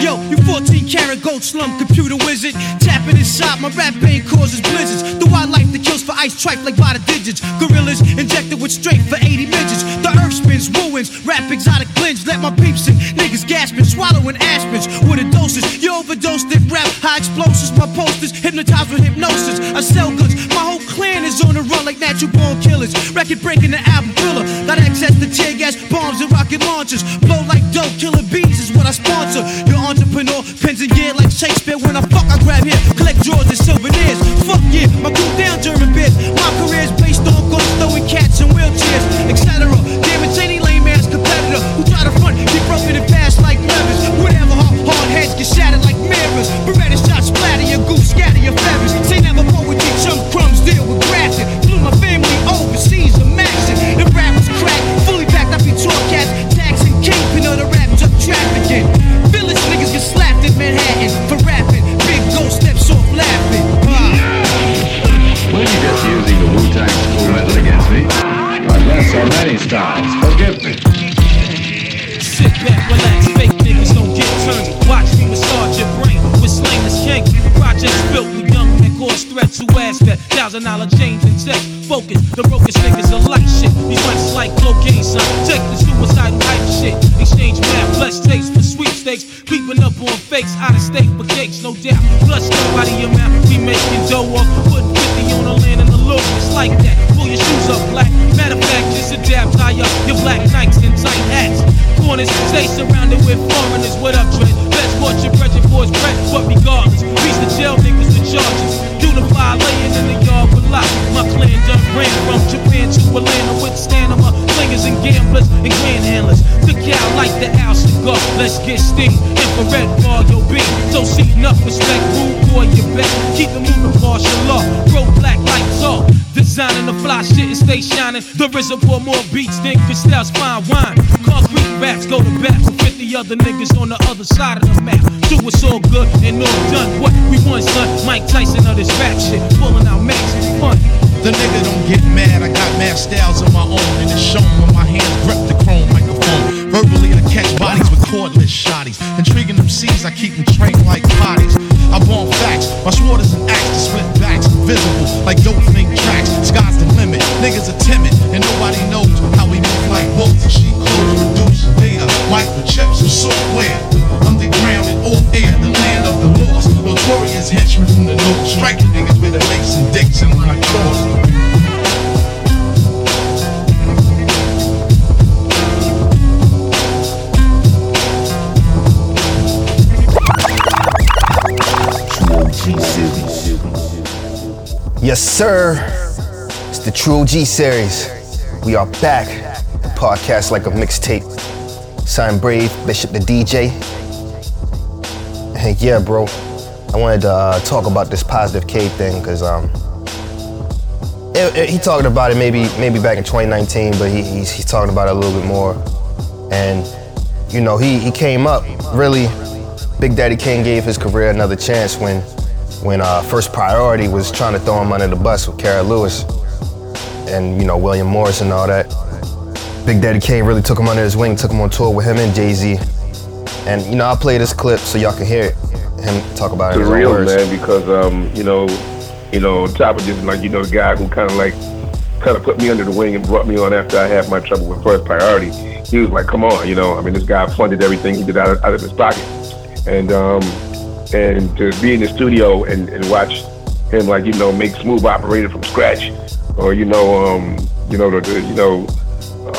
S28: Yo, you 14 karat gold slum computer wizard. Tapping inside my rap pain causes blizzards. The wildlife that kills for ice trife like by the digits. Gorillas injected with strength for 80 midgets. The earth spins, ruins, rap exotic blends. Let my peeps in, niggas gasping, swallowing aspens with a doses. You overdosed it, rap high explosives. My posters hypnotized with hypnosis. I sell goods, like natural born killers. Record breaking the album filler. Got access to tear gas, bombs, and rocket launchers. Blow like dope, killer bees is what I sponsor. Your entrepreneur, pens and gear like Shakespeare. When I fuck, I grab here, collect drawers and souvenirs. Fuck yeah, my cool down German beers. My career's based on ghosts throwing cats in wheelchairs, etc.
S36: cause who that thousand dollar chains and checks. Focus, the brokest niggas are like shit. These rhymes like cocaine, son. Check the suicidal hype shit. Exchange map, blessed taste for sweepstakes. Creeping up on fakes, out of state for cakes, no doubt. Plus nobody amount, we making dough off. Putting 50 on the land and the look. It's like that. Pull your shoes up black. Matter of fact, just adapt, tie up your black Nikes and tight hats. Corners, stay surrounded with foreigners. What up, Trent? Best watch your brethren boys, Brett. But regardless, reach the jail niggas charges. The fly laying in the yard with lock. My clan done ran from Japan to Atlanta with stand on my slingers and gamblers and grand handlers. Took out like the owl cigar. Let's get sting. Infrared bar, yo, beat. So see enough respect. Rude boy, you bet. Keep it moving, martial law. Bro, black lights off. Designing the fly shit and stay shining. The pour more beats than Costell's fine wine. Concrete raps go to bat with 50 other niggas on the other side of the map. Do it's all good and all done. What we want, son? Mike Tyson of this rap shit. Pulling out max fun.
S21: The nigga don't get mad, I got mad styles of my own, and it's shown when my hands grip the chrome microphone. Verbally, I catch bodies with cordless shotties. Intriguing them C's, I keep them trained like bodies. I bomb facts, my sword is an axe to split backs, invisible like dope fake tracks. Sky's the limit, niggas are timid, and nobody knows how we move like wolves. She clothes, reduce data, microchips and software. Underground and off air, the land of the lost. Notorious henchmen from the north, striking niggas with lace and dicks and claws.
S14: Yes, sir. It's the True OG series. We are back. The podcast like a mixtape. Sign Brave, Bishop the DJ. And yeah, bro, I wanted to uh, talk about this positive K thing because um, he talked about it maybe maybe back in 2019, but he, he's, he's talking about it a little bit more. And you know, he he came up really Big Daddy Kane gave his career another chance when when uh, First Priority was trying to throw him under the bus with Cara Lewis and you know William Morris and all that. Big Daddy Kane really took him under his wing, took him on tour with him and Jay Z. And you know I'll play this clip so y'all can hear it, him talk about it
S37: It's real,
S14: words.
S37: man, because um, you know, you know, on top of just like you know, the guy who kind of like kind of put me under the wing and brought me on after I had my trouble with first priority. He was like, "Come on, you know, I mean, this guy funded everything he did out of, out of his pocket," and um, and to be in the studio and, and watch him like you know make smooth operator from scratch, or you know, um, you know, the, the you know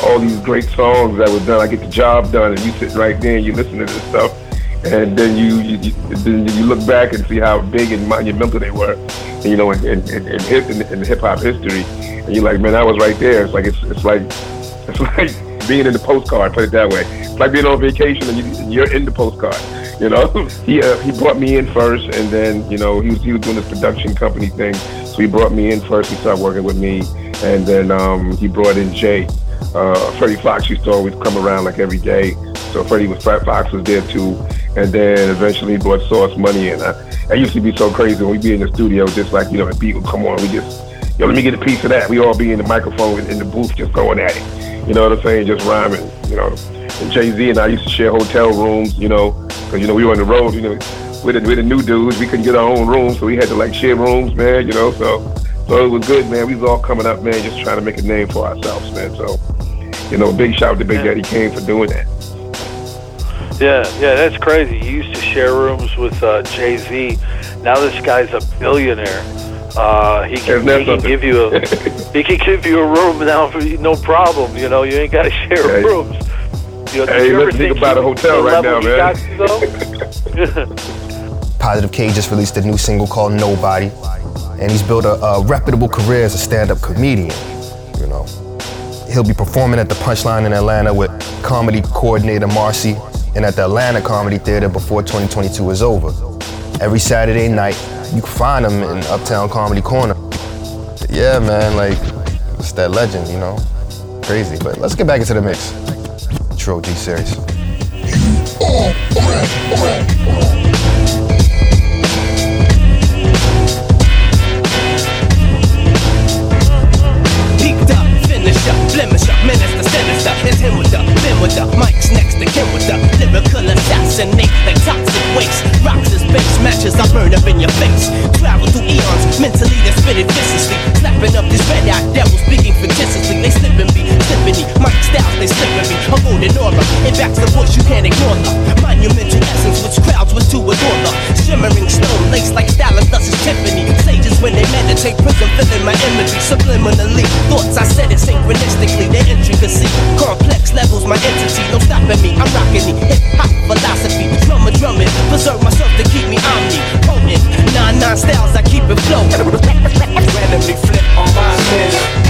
S37: all these great songs that was done. I get the job done, and you sitting right there and you listen to this stuff, and then you, you, you then you look back and see how big and monumental they were, you know, in in, in, hip, in, in hip hop history, and you're like, man, I was right there. It's like it's it's like *laughs* it's like being in the postcard. Put it that way. It's like being on vacation and you, you're in the postcard. You know, *laughs* he uh, he brought me in first, and then you know he was he was doing this production company thing, so he brought me in first. He started working with me, and then um, he brought in Jay. Uh, Freddie Foxxx used to always come around like every day, so Freddie was Fox was there too, and then eventually brought Sauce Money in. I, I used to be so crazy when we be in the studio, just like you know, the beat would come on, we just yo, let me get a piece of that. We all be in the microphone in the booth just going at it. You know what I'm saying? Just rhyming. You know, and Jay Z and I used to share hotel rooms. You know, because you know we were on the road. You know, we're the, we're the new dudes. We couldn't get our own rooms, so we had to like share rooms, man. You know, so so it was good, man. We was all coming up, man, just trying to make a name for ourselves, man. So you know, big shout out to Big Daddy Kane for doing that.
S38: Yeah, yeah, that's crazy. You used to share rooms with uh, Jay Z. Now this guy's a billionaire. Uh, he can, he can give you a *laughs* he can give you a room now for no problem. You know, you ain't got to share
S37: Hey.
S38: rooms. You know,
S37: Hey,
S38: you ever
S37: let's think
S38: think
S37: about a hotel
S38: the
S37: right now,
S38: he
S37: man.
S38: to, *laughs*
S14: Positive K just released a new single called Nobody, and he's built a, a reputable career as a stand-up comedian. You know, he'll be performing at the Punchline in Atlanta with comedy coordinator Marcy, and at the Atlanta Comedy Theater before 2022 is over. Every Saturday night, you can find him in Uptown Comedy Corner. Yeah, man, like it's that legend, you know, crazy. But let's get back into the mix. True G series.
S39: With the, the, Mike's next to Kim with the lyrical assassinate like toxic waste. Rocks his base, matches I burn up in your face. Travel through eons, mentally they spit it viciously. Slapping up these red eyed devils, speaking fictitiously. They slipping me, me. Mike styles, they slipping me. A golden aura, it backs the bush, you can't ignore the monumental essence which crowds was to adore the shimmering stone lace like stylus, thus is Tiffany. Sages when they meditate, prism filling my imagery subliminally. Thoughts I said it synchronistically, the intricacy. Complex levels, my entity, no stopping me. I'm rocking the hip hop philosophy. Drummer drumming, preserve myself to keep me omni. Potent, nine nine styles, I keep it flow. Randomly flip on my spin.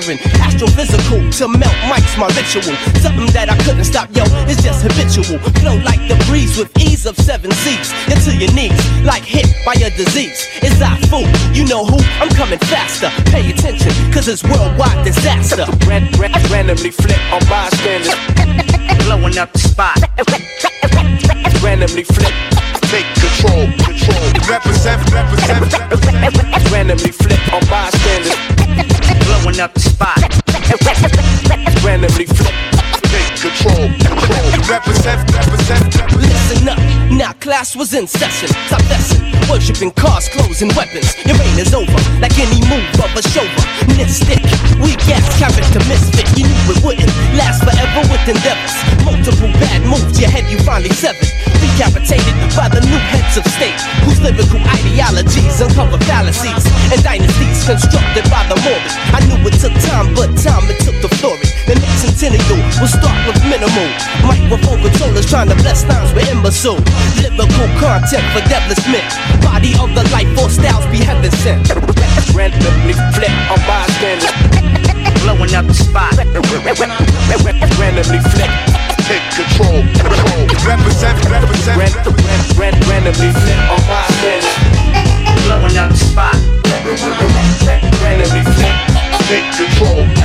S39: competition shattering. Astrophysical to melt mics, my ritual. Something that I couldn't stop, yo, it's just habitual. Flow like the breeze with ease of seven seas. Into your knees, like hit by a disease. It's I fool, you know who? I'm coming faster. Pay attention, cause it's worldwide disaster. Ran, ran, randomly flip on bystanders. *laughs* Blowing up the spot. Randomly flip. Take control, control. Represent, represent, represent. Randomly flip on bystanders. Blowing up the spot. Randomly flip. Take control, control. Represent, represent, represent. Now class was in session. Stop lesson, worshipping cars, clothes, and weapons. Your reign is over, like any move of a shover. Mystic, weak ass character misfit. You knew it wouldn't last forever with endeavors. Multiple bad moves, your head you finally severed. Decapitated by the new heads of state, whose lyrical ideologies uncover fallacies and dynasties constructed by the morbid. I knew it took time, but time it took the flourish. The next centennial. We'll start with minimal. Microphone controllers trying to bless times with imbecile. Lyrical content for devilish men. Body of the life, four styles be heaven sent. Randomly flip on bystanders. Blowing up the spot. Randomly flip. Take control. Represent, represent. Randomly flip on bystanders. Blowing up the spot. Randomly flip. Take control.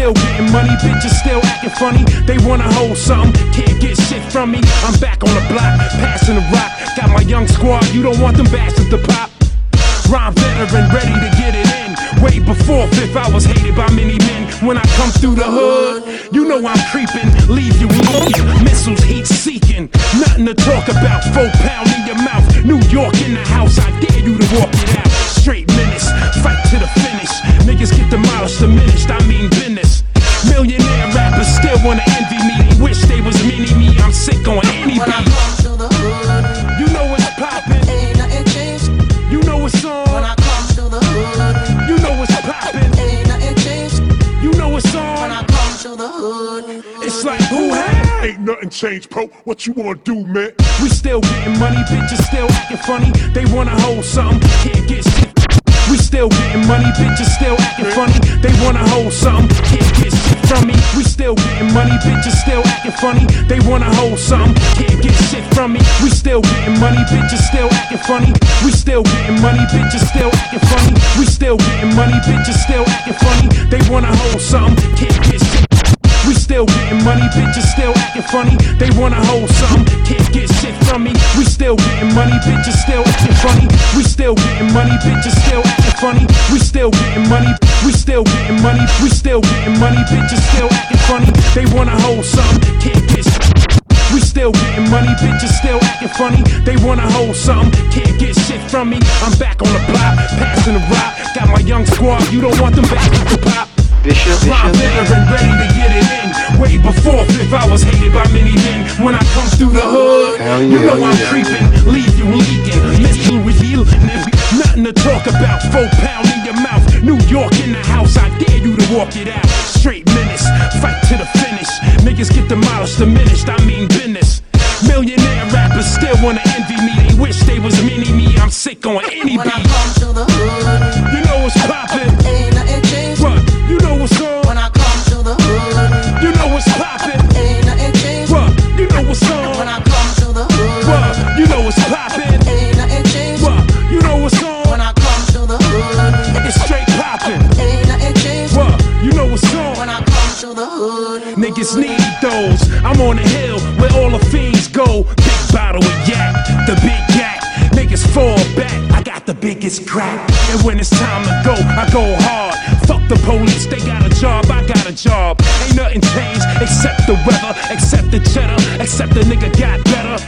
S31: Still getting money, bitches still acting funny. They wanna hold something, can't get shit from me. I'm back on the block, passing the rock. Got my young squad, you don't want them bastards to pop. Rhyme veteran, ready to get it in. Way before fifth, I was hated by many men. When I come through the hood, you know I'm creeping. Leave you weak, missiles heat seeking. Nothing to talk about, four pound in your mouth. New York in the house, I dare you to walk it out. Straight menace, fight to the finish. Niggas get demolished, diminished, I mean business. Millionaire rappers still wanna envy me. They wish they was mini me. I'm sick on any beat. You know what's poppin'. Ain't nothing changed. You know what's on. You know what's poppin'. Ain't nothing changed. You know what's on. When I come to the hood. It's like who had?
S40: Ain't nothing changed, Pope. What you wanna do, man?
S31: We still getting money, bitches still acting funny. They wanna hold something, can't get shit. We still getting money, bitches still acting funny. They wanna hold something, can't get We still getting money, bitches still acting funny. They wanna hold something, can't get shit from me. We still getting money, bitches still acting funny. We still getting money, bitches still acting funny. We still getting money, bitches still acting funny. They wanna hold something, can't get shit. We still getting money, bitches still acting funny. They wanna hold something, can't get shit from me. We still getting money, bitches still acting funny. We still getting money, bitches still acting funny. We still getting money, we still getting money, we still getting money, bitches still acting funny. They wanna hold something, can't get shit. We still getting money, bitches still acting funny. They wanna hold something, can't get shit from me. I'm back on the block, passing the rock. Got my young squad, you don't want them back to the pop.
S3: Bishop,
S31: Rhyme veteran, ready to get it in. Way before fifth, I was hated by many men. When I come through the hood,
S3: Hell
S31: you
S3: yeah,
S31: know I'm
S3: yeah.
S31: creeping, leave you leaking. Miss you revealing, nothing to talk about. Four pound in your mouth, New York in the house. I dare you to walk it out. Straight menace, fight to the finish. Niggas get demolished, diminished. I mean business. Millionaire rappers still wanna envy me. They wish they was mini me. I'm sick on any beat. You know what's poppin'. What? You know what's on. When I come to the hood. You know what's poppin'. What? You know what's on. When I come to the hood. What? You know what's poppin'. What? You know what's on. When I come to the hood. It's straight poppin'. What? You know what's on. When I come to the hood. Niggas need those. I'm on the hill where all the fiends go. Big bottle of yak, the big yak. Niggas fall back. I got the biggest crack. And when it's time to go, I go hard. Fuck the police, they got a job, I got a job. Ain't nothing changed except the weather, except the cheddar, except the nigga got better.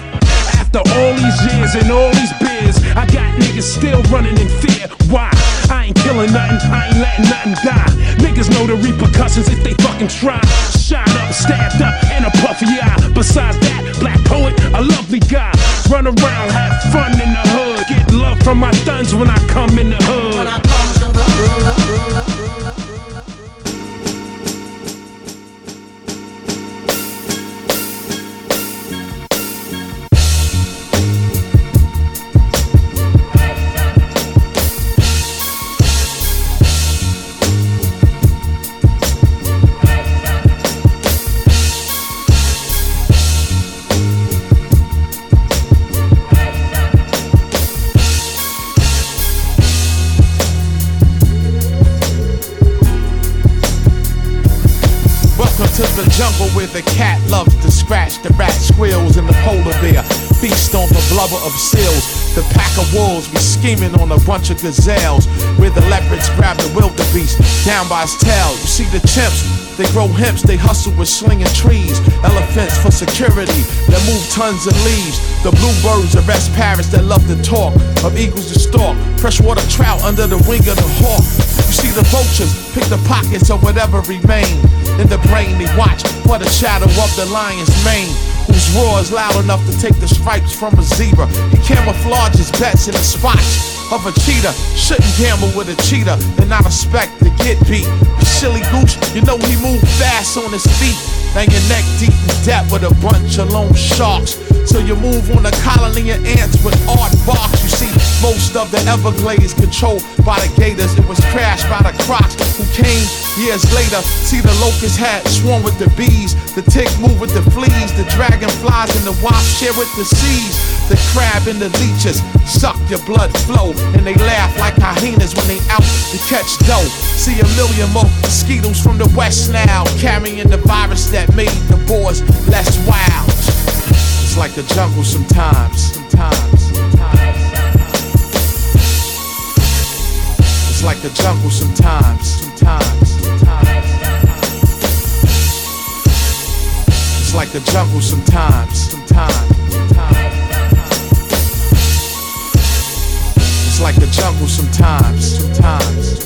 S31: After all these years and all these beers, I got niggas still running in fear. Why? I ain't killing nothing, I ain't letting nothing die. Niggas know the repercussions if they fucking try. Shot up, stabbed up, in a puffy eye. Besides that, black poet, a lovely guy. Run around, have fun in the hood. Get love from my thuns when I come in the hood.
S15: Of seals. The pack of wolves be scheming on a bunch of gazelles. Where the leopards grab the wildebeest down by his tail. You see the chimps, they grow hemps, they hustle with slinging trees. Elephants for security that move tons of leaves. The bluebirds arrest parrots that love to talk. Of eagles to stalk. Freshwater trout under the wing of the hawk. You see the vultures pick the pockets of whatever remain. In the brain they watch for the shadow of the lion's mane. Whose roar is loud enough to take the stripes from a zebra. He camouflages bets in the spots of a cheetah. Shouldn't gamble with a cheetah and not expect to get beat. You silly gooch, you know he moved fast on his feet. Now your neck deep in debt with a bunch of lone sharks. So you move on a colony of ants with art barks. You see, most of the Everglades controlled by the gators. It was crashed by the crocs who came years later. See the locust hat swarm with the bees. The tick move with the fleas. The dragonflies and the wasp share with the seas. The crab and the leeches suck your blood flow. And they laugh like hyenas when they out to catch dough. See a million more mosquitoes from the west now. Carrying the virus that made the boys less wild. It's like a jungle sometimes. Sometimes. It's like a jungle sometimes. Sometimes. It's like a jungle sometimes. Sometimes. It's like a jungle sometimes. Sometimes.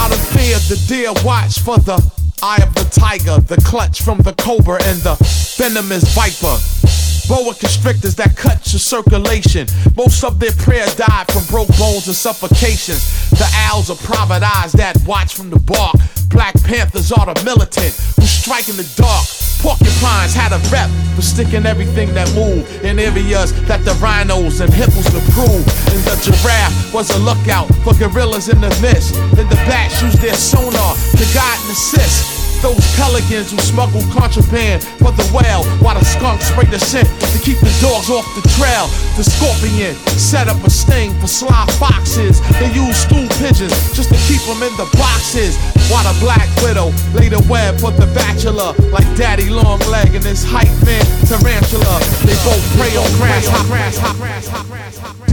S15: Out of fear, the deer watch for the eye of the tiger, the clutch from the cobra, and the venomous viper. Boa constrictors that cut your circulation. Most of their prey died from broke bones and suffocations. The owls are private eyes that watch from the bark. Black panthers are the militant who strike in the dark. Porcupines had a rep for sticking everything that moved in areas that the rhinos and hippos approve. And the giraffe was a lookout for gorillas in the mist. And the bats used their sonar to guide and assist. Those pelicans who smuggle contraband for the whale, while the skunks spray the scent to keep the dogs off the trail. The scorpion set up a sting for sly foxes. They use stool pigeons just to keep them in the boxes. While the black widow laid a web for the bachelor, like Daddy Longleg and his hype man Tarantula. They both prey on grass, hop, grass, hop, grass, hop, grass, hop, grass.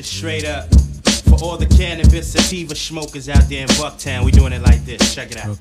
S3: It's straight up. For all the cannabis sativa smokers out there in Bucktown, we doing it like this. Check it out.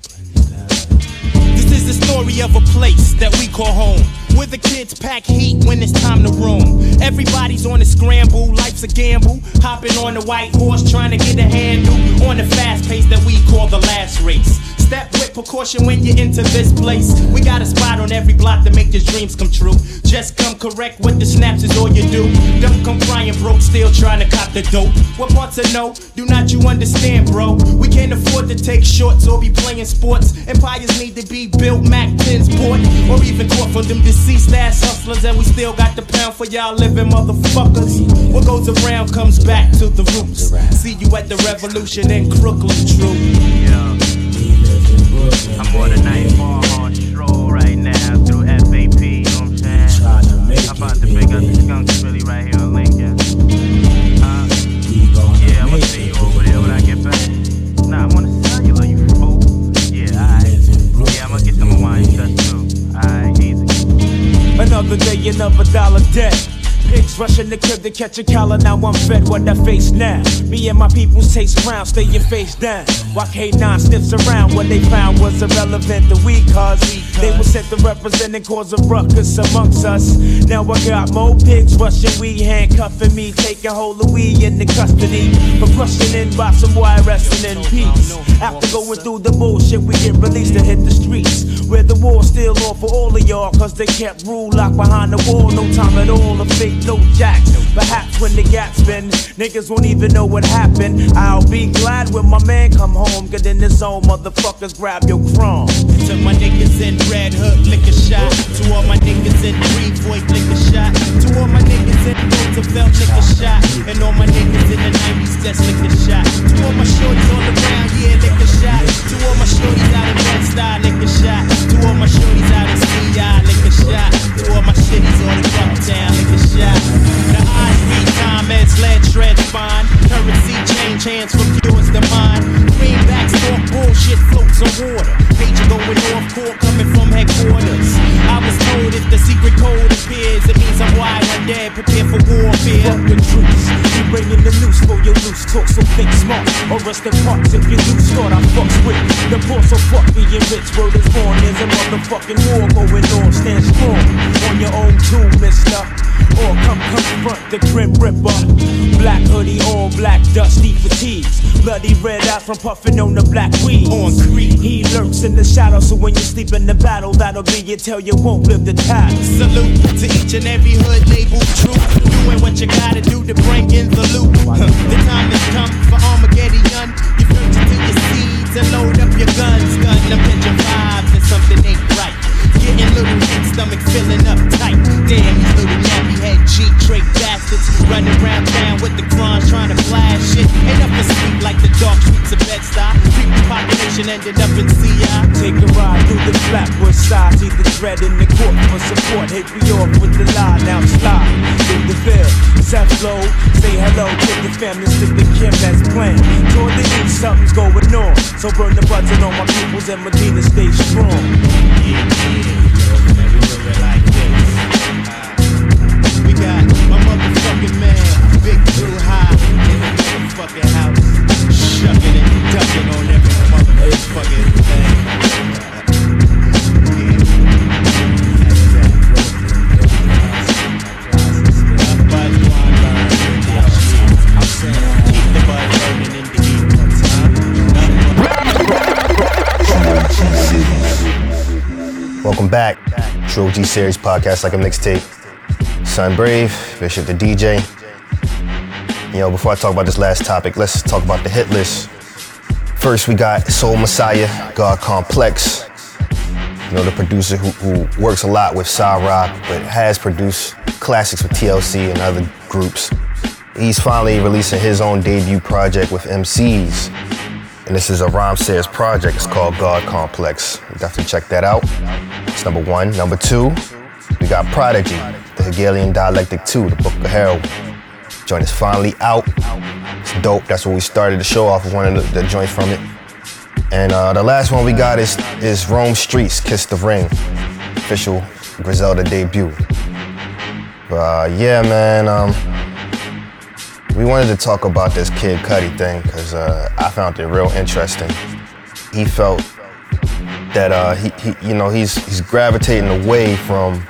S3: This is the story of a place that we call home. Where the kids pack heat when it's time to roam. Everybody's on a scramble, life's a gamble. Hopping on the white horse, trying to get a handle on the fast pace that we call the last race. Step with precaution when you enter this place. We got a spot on every block to make your dreams come true. Just come correct with the snaps is all you do. Don't come crying broke, still trying to cop the dope. What parts to know? Do not you understand, bro? We can't afford to take shorts or be playing sports. Empires need to be built, Mac 10s bought, or even caught from them deceased ass hustlers. And we still got the pound for y'all living motherfuckers. What goes around comes back to the roots. See you at the revolution in Crooklyn, true. Yeah. I'm on a night ball on stroll right now through FAP, you know what I'm saying? I'm about to pick up the skunks really right here on Lincoln. Uh, yeah, I'm gonna see you over there when I get back. Nah, I'm on the cellular, you fool. Yeah, alright. Yeah, I'm gonna get some of mine shut too. Alright, easy.
S9: Another day, another dollar debt. Pigs rushing the crib to catch a collar. Now I'm fed what I face now. Me and my people taste brown, staying face down. Why K9 sniffs around, what they found was irrelevant to we cause they were sent to represent and cause a ruckus amongst us. Now I got more pigs rushing, we handcuffing me, taking hold of we into custody. For questioning by some wire wrestling in peace. After going through the bullshit, we get released to hit the streets. Where the war's still on for all of y'all, cause they kept rule locked behind the wall. No time at all to fake no jacks. Perhaps when the gats been, niggas won't even know what happened. I'll be glad when my man come home, get in his own motherfuckers, grab your chrome.
S3: To my niggas in Red Hook, a shot. To all my niggas in Greenpoint, lick a shot. To all my niggas in Roosevelt, a shot. And all my niggas in the 90s, just lick a shot. To all my shorties on the ground, yeah, a shot. To all my shorties out in Bed-Stuy, a shot. To all my shorties out in CI, a shot. To all my shitties on the Bucktown, lick a the eyes need time, meds, lead, shred, spine. Currency change hands from yours to mine. Greenbacks talk bullshit, floats on water. Major going off court, coming from headquarters. I was told if the secret code appears, it means I'm wide Dead, prepare for warfare.
S9: Fuck the truth. We bringing the news for your loose talk, so think smart. Or rest in if you lose, thought I fucks with. The poor so fuck being rich, World is born. There's a motherfucking war going on, stand strong. On your own too, mister. Or come confront the grim ripper. Black hoodie, all black, dusty fatigues. Bloody red eyes from puffing on the black weed. On creep, he lurks in the shadow, so when you sleep in the battle, that'll be your tell you won't live the tide.
S3: Salute to each and every hood labeled true. Doing what you gotta do to bring in the loot. *laughs* the time has come for Armageddon. You've to your seeds and load up your guns. Gun up in your vibes and something ain't right. Little hit stomach filling up tight. Damn, these little nappy head cheap Drake bastards running around town with the crons trying to flash shit. Ain't up to speak like the dark streets of Bed-Stuy. Creep population ended up in CI.
S9: Take a ride through the flatbush side, see the dread in the court for support. Hit me off with the lie, now slide through the veil. Seth Low, say hello to the family, stick the Kim that's playing. Toward the east, something's going on. So burn the button on my pupils and Medina stay strong.
S3: We got my motherfucking man, Big Blue High, in the motherfucking house. Shucking and ducking on every motherfucking thing.
S14: Welcome back. True OG Series podcast like a mixtape. Son Brave, Bishop the DJ. You know, before I talk about this last topic, let's talk about the hit list. First, we got Sol Messiah, God Complex. You know, the producer who, who works a lot with Sa-Roc, but has produced classics with TLC and other groups. He's finally releasing his own debut project with MCs. And this is a Rhymesayers project. It's called God Complex. Definitely check that out. It's number one. Number two, we got Prodigy, the Hegelian Dialectic 2, the Book of Heroin. Joint is finally out. It's dope. That's what we started the show off with one of the, the joints from it. And uh, the last one we got is is Rome Streetz, Kiss the Ring, official Griselda debut. But uh, yeah, man, um, we wanted to talk about this Kid Cudi thing because uh, I found it real interesting. He felt that uh, he, he, you know, he's he's gravitating away from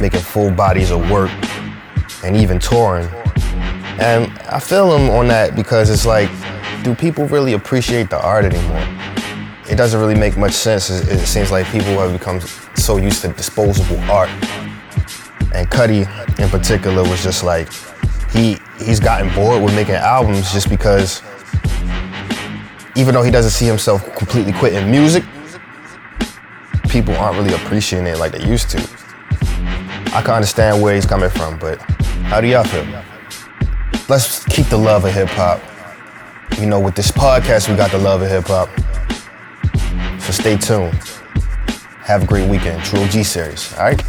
S14: making full bodies of work and even touring. And I feel him on that because it's like, do people really appreciate the art anymore? It doesn't really make much sense. It, seems like people have become so used to disposable art. And Cudi, in particular, was just like, he he's gotten bored with making albums just because even though he doesn't see himself completely quitting music, people aren't really appreciating it like they used to. I can understand where he's coming from, but how do y'all feel? Let's keep the love of hip hop. You know, with this podcast, we got the love of hip hop. So stay tuned. Have a great weekend. True G series, all right?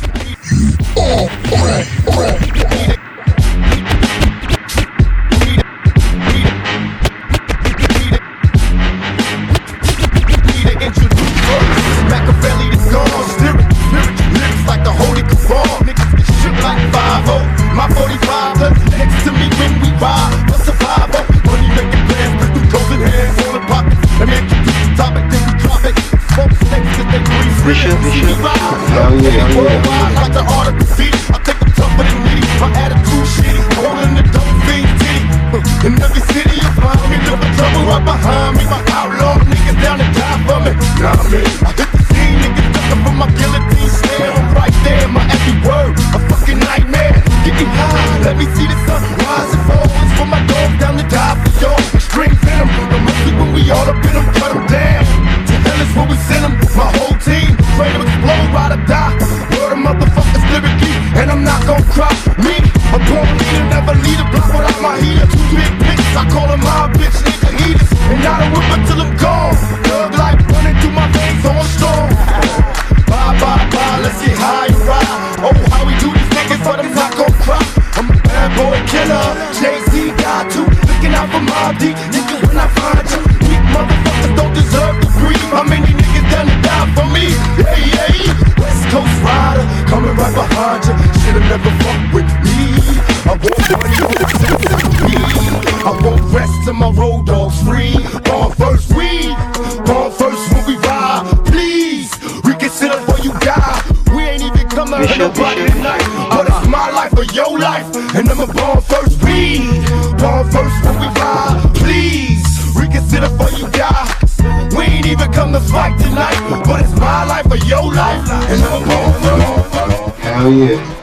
S2: First.